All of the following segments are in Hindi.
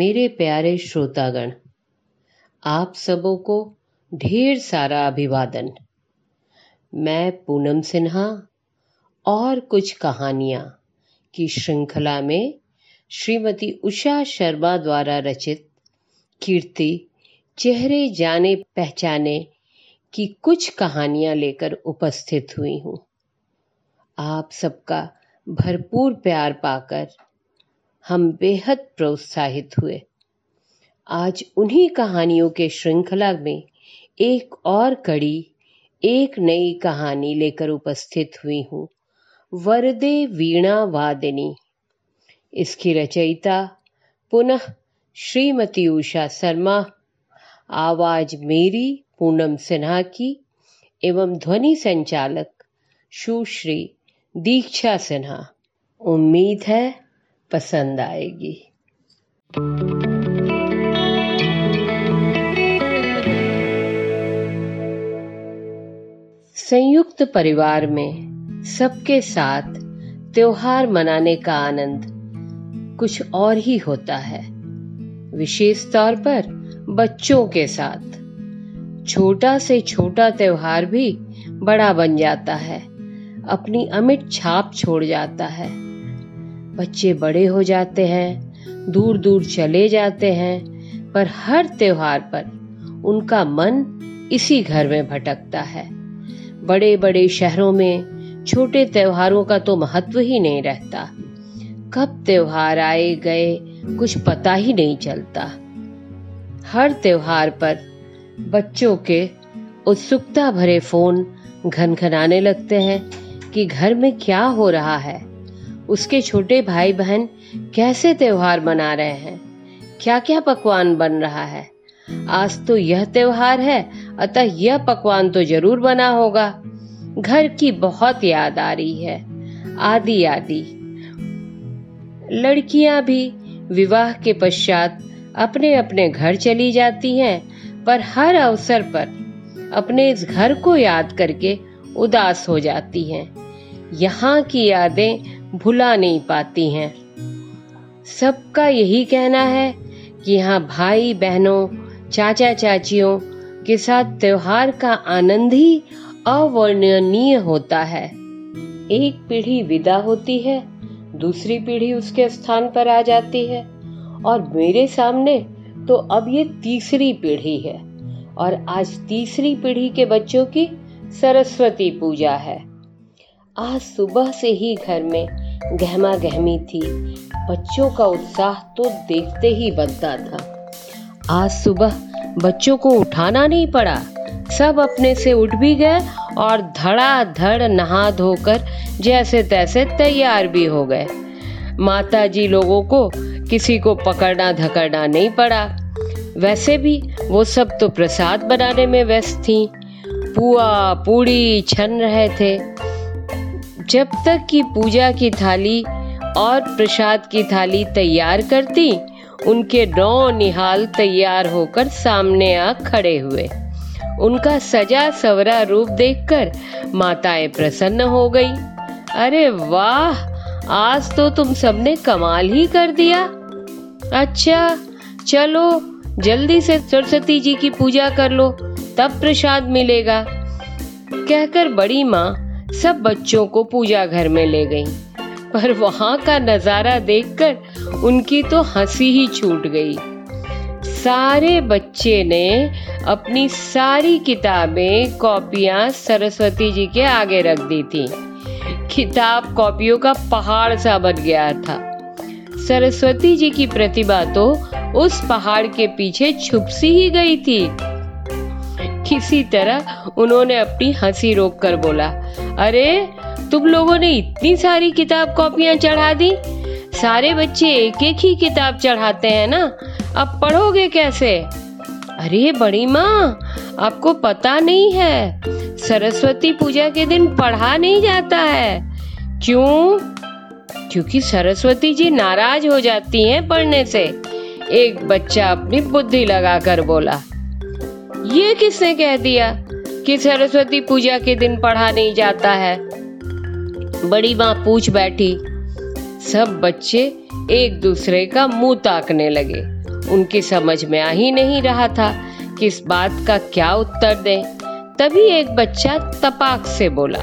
मेरे प्यारे श्रोतागण, आप सबों को ढेर सारा अभिवादन। मैं पूनम सिन्हा और कुछ कहानियाँ की श्रृंखला में श्रीमती उषा शर्मा द्वारा रचित कीर्ति, चेहरे जाने पहचाने की कुछ कहानियाँ लेकर उपस्थित हुई हूँ। आप सबका भरपूर प्यार पाकर हम बेहद प्रोत्साहित हुए। आज उन्हीं कहानियों के श्रृंखला में एक और कड़ी, एक नई कहानी लेकर उपस्थित हुई हूँ, वरदे वीणा वादिनी। इसकी रचयिता पुनः श्रीमती उषा शर्मा। आवाज़ मेरी पूनम सिन्हा की एवं ध्वनि संचालक सुश्री दीक्षा सिन्हा। उम्मीद है पसंद आएगी। संयुक्त परिवार में सबके साथ त्योहार मनाने का आनंद कुछ और ही होता है। विशेष तौर पर बच्चों के साथ। छोटा से छोटा त्योहार भी बड़ा बन जाता है। अपनी अमिट छाप छोड़ जाता है। बच्चे बड़े हो जाते हैं दूर दूर चले जाते हैं, पर हर त्योहार पर उनका मन इसी घर में भटकता है। बड़े बड़े शहरों में छोटे त्योहारों का तो महत्व ही नहीं रहता। कब त्योहार आए गए कुछ पता ही नहीं चलता। हर त्योहार पर बच्चों के उत्सुकता भरे फ़ोन घनघनाने लगते हैं कि घर में क्या हो रहा है। उसके छोटे भाई बहन कैसे त्योहार मना रहे हैं? क्या क्या पकवान बन रहा है? आज तो यह त्योहार है, अतः यह पकवान तो ज़रूर बना होगा। घर की बहुत याद आ रही है। आदि आदि। लड़कियाँ भी विवाह के पश्चात अपने अपने घर चली जाती हैं, पर हर अवसर पर अपने इस घर को याद करके उदास हो जाती हैं। यहाँ की यादें भुला नहीं पाती हैं। सबका यही कहना है कि यहाँ भाई बहनों, चाचा चाचियों के साथ त्योहार का आनंद ही अवर्णनीय होता है। एक पीढ़ी विदा होती है, दूसरी पीढ़ी उसके स्थान पर आ जाती है। और मेरे सामने तो अब ये तीसरी पीढ़ी है और आज तीसरी पीढ़ी के बच्चों की सरस्वती पूजा है। आज सुबह से ही घर में गहमा गहमी थी। बच्चों का उत्साह तो देखते ही बनता था। आज सुबह बच्चों को उठाना नहीं पड़ा। सब अपने से उठ भी गए और धड़ा धड़ नहा धोकर जैसे तैसे तैयार भी हो गए। माता जी लोगों को किसी को पकड़ना धकड़ना नहीं पड़ा। वैसे भी वो सब तो प्रसाद बनाने में व्यस्त थी। पुआ पूड़ी छन रहे थे। जब तक कि पूजा की थाली और प्रसाद की थाली तैयार करती, उनके नौ निहाल तैयार होकर सामने आ खड़े हुए। उनका सजा सवरा रूप देखकर माताएँ प्रसन्न हो गई। अरे वाह! आज तो तुम सबने कमाल ही कर दिया। अच्छा चलो, जल्दी से सरस्वती जी की पूजा कर लो, तब प्रसाद मिलेगा। कहकर बड़ी माँ सब बच्चों को पूजा घर में ले गई। पर वहाँ का नज़ारा देखकर उनकी तो हँसी ही छूट गई। सारे बच्चे ने अपनी सारी किताबें, कॉपियाँ सरस्वती जी के आगे रख दी थी। किताब कॉपियों का पहाड़ सा बन गया था। सरस्वती जी की प्रतिभा तो उस पहाड़ के पीछे छुप सी ही गई थी। किसी तरह उन्होंने अपनी हँसी रोक कर बोला, अरे, तुम लोगों ने इतनी सारी किताब कॉपियाँ चढ़ा दी? सारे बच्चे एक एक ही किताब चढ़ाते हैं ना? अब पढ़ोगे कैसे? अरे, बड़ी माँ, आपको पता नहीं है। सरस्वती पूजा के दिन पढ़ा नहीं जाता है। क्यों? क्योंकि सरस्वती जी नाराज़ हो जाती हैं पढ़ने से, एक बच्चा अपनी बुद्धि लगाकर बोला। ये किसने कह दिया कि सरस्वती पूजा के दिन पढ़ा नहीं जाता है? बड़ी माँ पूछ बैठी। सब बच्चे एक दूसरे का मुँह ताकने लगे। उनकी समझ में आ ही नहीं रहा था कि इस बात का क्या उत्तर दें। तभी एक बच्चा तपाक से बोला,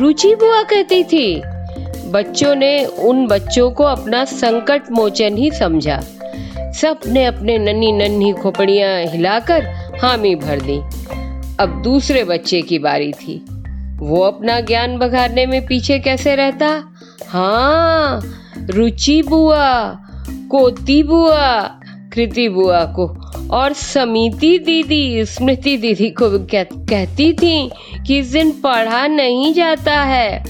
रुचि बुआ कहती थी, बच्चों ने उन बच्चों को अपना संकट मोचन ही समझा। सबने अपने नन्ही नन्ही खोपड़ियाँ हिलाकर हामी भर दी। अब दूसरे बच्चे की बारी थी। वो अपना ज्ञान बघारने में पीछे कैसे रहता? हाँ रुचि बुआ कोती बुआ कृति बुआ को और समिति दीदी स्मृति दीदी को कह, कहती थी कि इस दिन पढ़ा नहीं जाता है।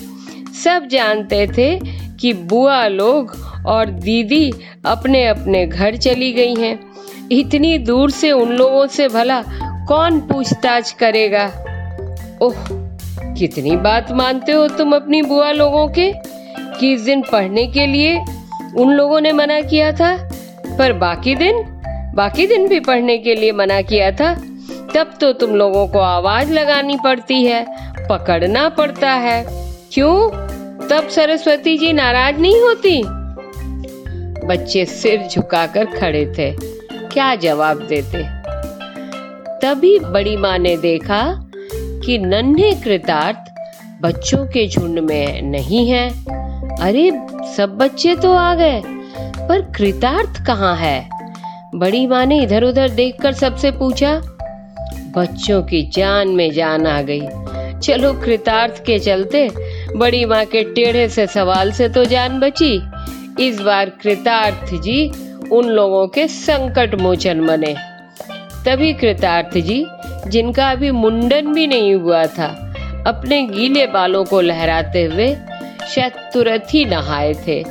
सब जानते थे कि बुआ लोग और दीदी अपने अपने घर चली गई हैं। इतनी दूर से उन लोगों से भला कौन पूछताछ करेगा? ओह, कितनी बात मानते हो तुम अपनी बुआ लोगों के? कि इस दिन पढ़ने के लिए उन लोगों ने मना किया था? पर बाकी दिन? बाकी दिन भी पढ़ने के लिए मना किया था? तब तो तुम लोगों को आवाज़ लगानी पड़ती है, पकड़ना पड़ता है। क्यों? तब सरस्वती जी नाराज़ नहीं होती? बच्चे सिर झुकाकर खड़े थे। क्या जवाब देते? तभी बड़ी माँ ने देखा कि नन्हे कृतार्थ बच्चों के झुंड में नहीं है। अरे, सब बच्चे तो आ गए, पर कृतार्थ कहाँ है? बड़ी माँ ने इधर उधर देखकर सबसे पूछा। बच्चों की जान में जान आ गई। चलो कृतार्थ के चलते बड़ी माँ के टेढ़े से सवाल से तो जान बची। इस बार कृतार्थ जी उन लोगों के संकट मोचन बने तभी कृतार्थ जी, जिनका अभी मुंडन भी नहीं हुआ था, अपने गीले बालों को लहराते हुए शायद तुरंत ही नहाए थे।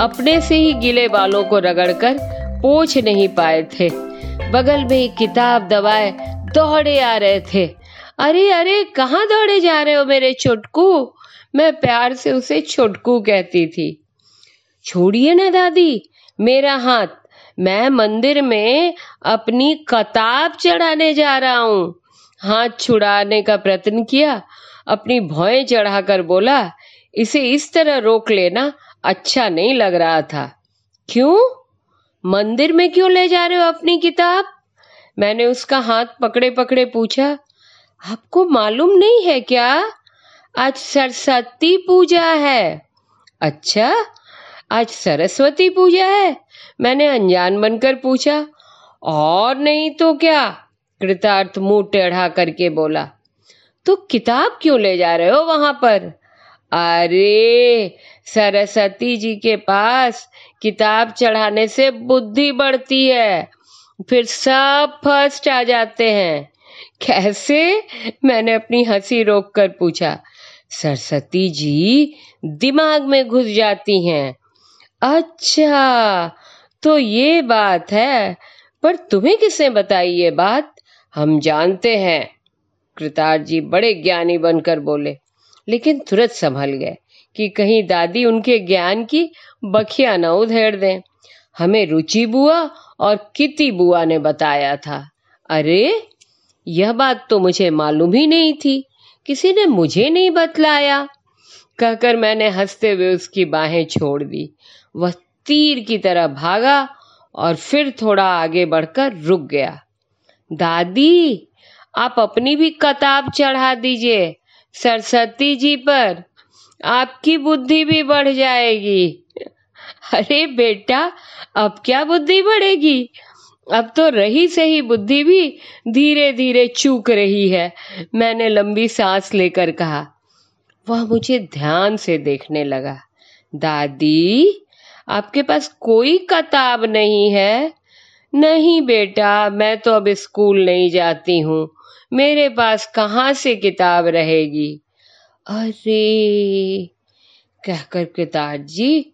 अपने से ही गीले बालों को रगड़कर पोछ नहीं पाए थे। बगल में एक किताब दबाए दौड़े आ रहे थे। अरे अरे, कहाँ दौड़े जा रहे हो मेरे छोटकू? मैं प्यार से उसे छोटकू कहती थी। छोड़िए ना दादी मेरा हाथ, मैं मंदिर में अपनी कताब चढ़ाने जा रहा हूँ। हाथ छुड़ाने का प्रयत्न किया, अपनी भौएँ चढ़ाकर बोला, इसे इस तरह रोक लेना अच्छा नहीं लग रहा था। क्यों? मंदिर में क्यों ले जा रहे हो अपनी किताब? मैंने उसका हाथ पकड़े पकड़े पूछा, आपको मालूम नहीं है क्या? आज सरस्वती पूजा है। अच्छा आज सरस्वती पूजा है। मैंने अनजान बनकर पूछा, और नहीं तो क्या? कृतार्थ मुँह टेढ़ा करके बोला तो किताब क्यों ले जा रहे हो वहाँ पर? अरे, सरस्वती जी के पास किताब चढ़ाने से बुद्धि बढ़ती है, फिर सब फ़र्स्ट आ जाते हैं। कैसे? मैंने अपनी हँसी रोक कर पूछा, सरस्वती जी, दिमाग में घुस जाती हैं अच्छा तो ये बात है। पर तुम्हें किसने बताई ये बात? हम जानते हैं। कृतार जी बड़े ज्ञानी बनकर बोले। लेकिन तुरंत संभल गए कि कहीं दादी उनके ज्ञान की बखिया न उधेड़ दें। हमें रुचि बुआ और किति बुआ ने बताया था। अरे, यह बात तो मुझे मालूम ही नहीं थी। किसी ने मुझे नहीं बतलाया। कहकर मैंने हँसते हुए उसकी बाहें छोड़ दी। वह तीर की तरह भागा और फिर थोड़ा आगे बढ़कर रुक गया। दादी, आप अपनी भी कताब चढ़ा दीजिए। सरस्वती जी पर आपकी बुद्धि भी बढ़ जाएगी। अरे बेटा, अब क्या बुद्धि बढ़ेगी? अब तो रही सही बुद्धि भी धीरे धीरे चूक रही है, मैंने लंबी सांस लेकर कहा। वह मुझे ध्यान से देखने लगा। दादी आपके पास कोई किताब नहीं है। नहीं बेटा, मैं तो अब स्कूल नहीं जाती हूँ। मेरे पास कहाँ से किताब रहेगी? अरे, कहकर पिताजी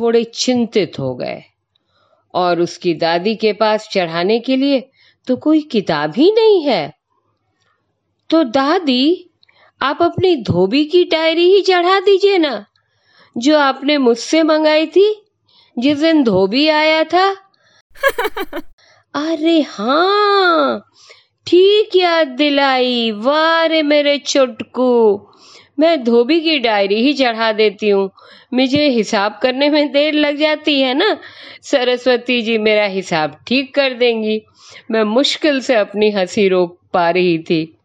थोड़े चिंतित हो गए। और उसकी दादी के पास चढ़ाने के लिए तो कोई किताब ही नहीं है। तो दादी, आप अपनी धोबी की डायरी ही चढ़ा दीजिए ना। जो आपने मुझसे मंगाई थी जिस दिन धोबी आया था। अरे हाँ ठीक याद दिलाई, वारे मेरे चुटकू। मैं धोबी की डायरी ही चढ़ा देती हूँ। मुझे हिसाब करने में देर लग जाती है ना? सरस्वती जी मेरा हिसाब ठीक कर देंगी। मैं मुश्किल से अपनी हँसी रोक पा रही थी।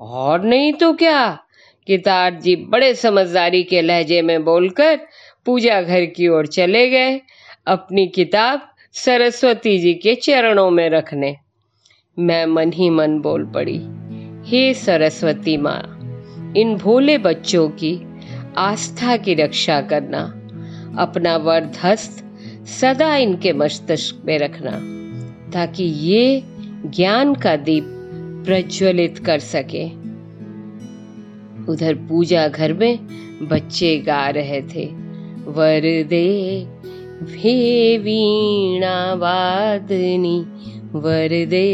और नहीं तो क्या? कितार जी बड़े समझदारी के लहजे में बोलकर पूजा घर की ओर चले गए अपनी किताब सरस्वती जी के चरणों में रखने। मैं मन ही मन बोल पड़ी, हे सरस्वती माँ, इन भोले बच्चों की आस्था की रक्षा करना, अपना वर्ध हस्त सदा इनके मस्तिष्क में रखना, ताकि ये ज्ञान का दीप प्रज्वलित कर सके। उधर पूजा घर में बच्चे गा रहे थे। वरदे भे वीणा वादनी वरदे।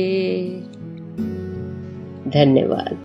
धन्यवाद।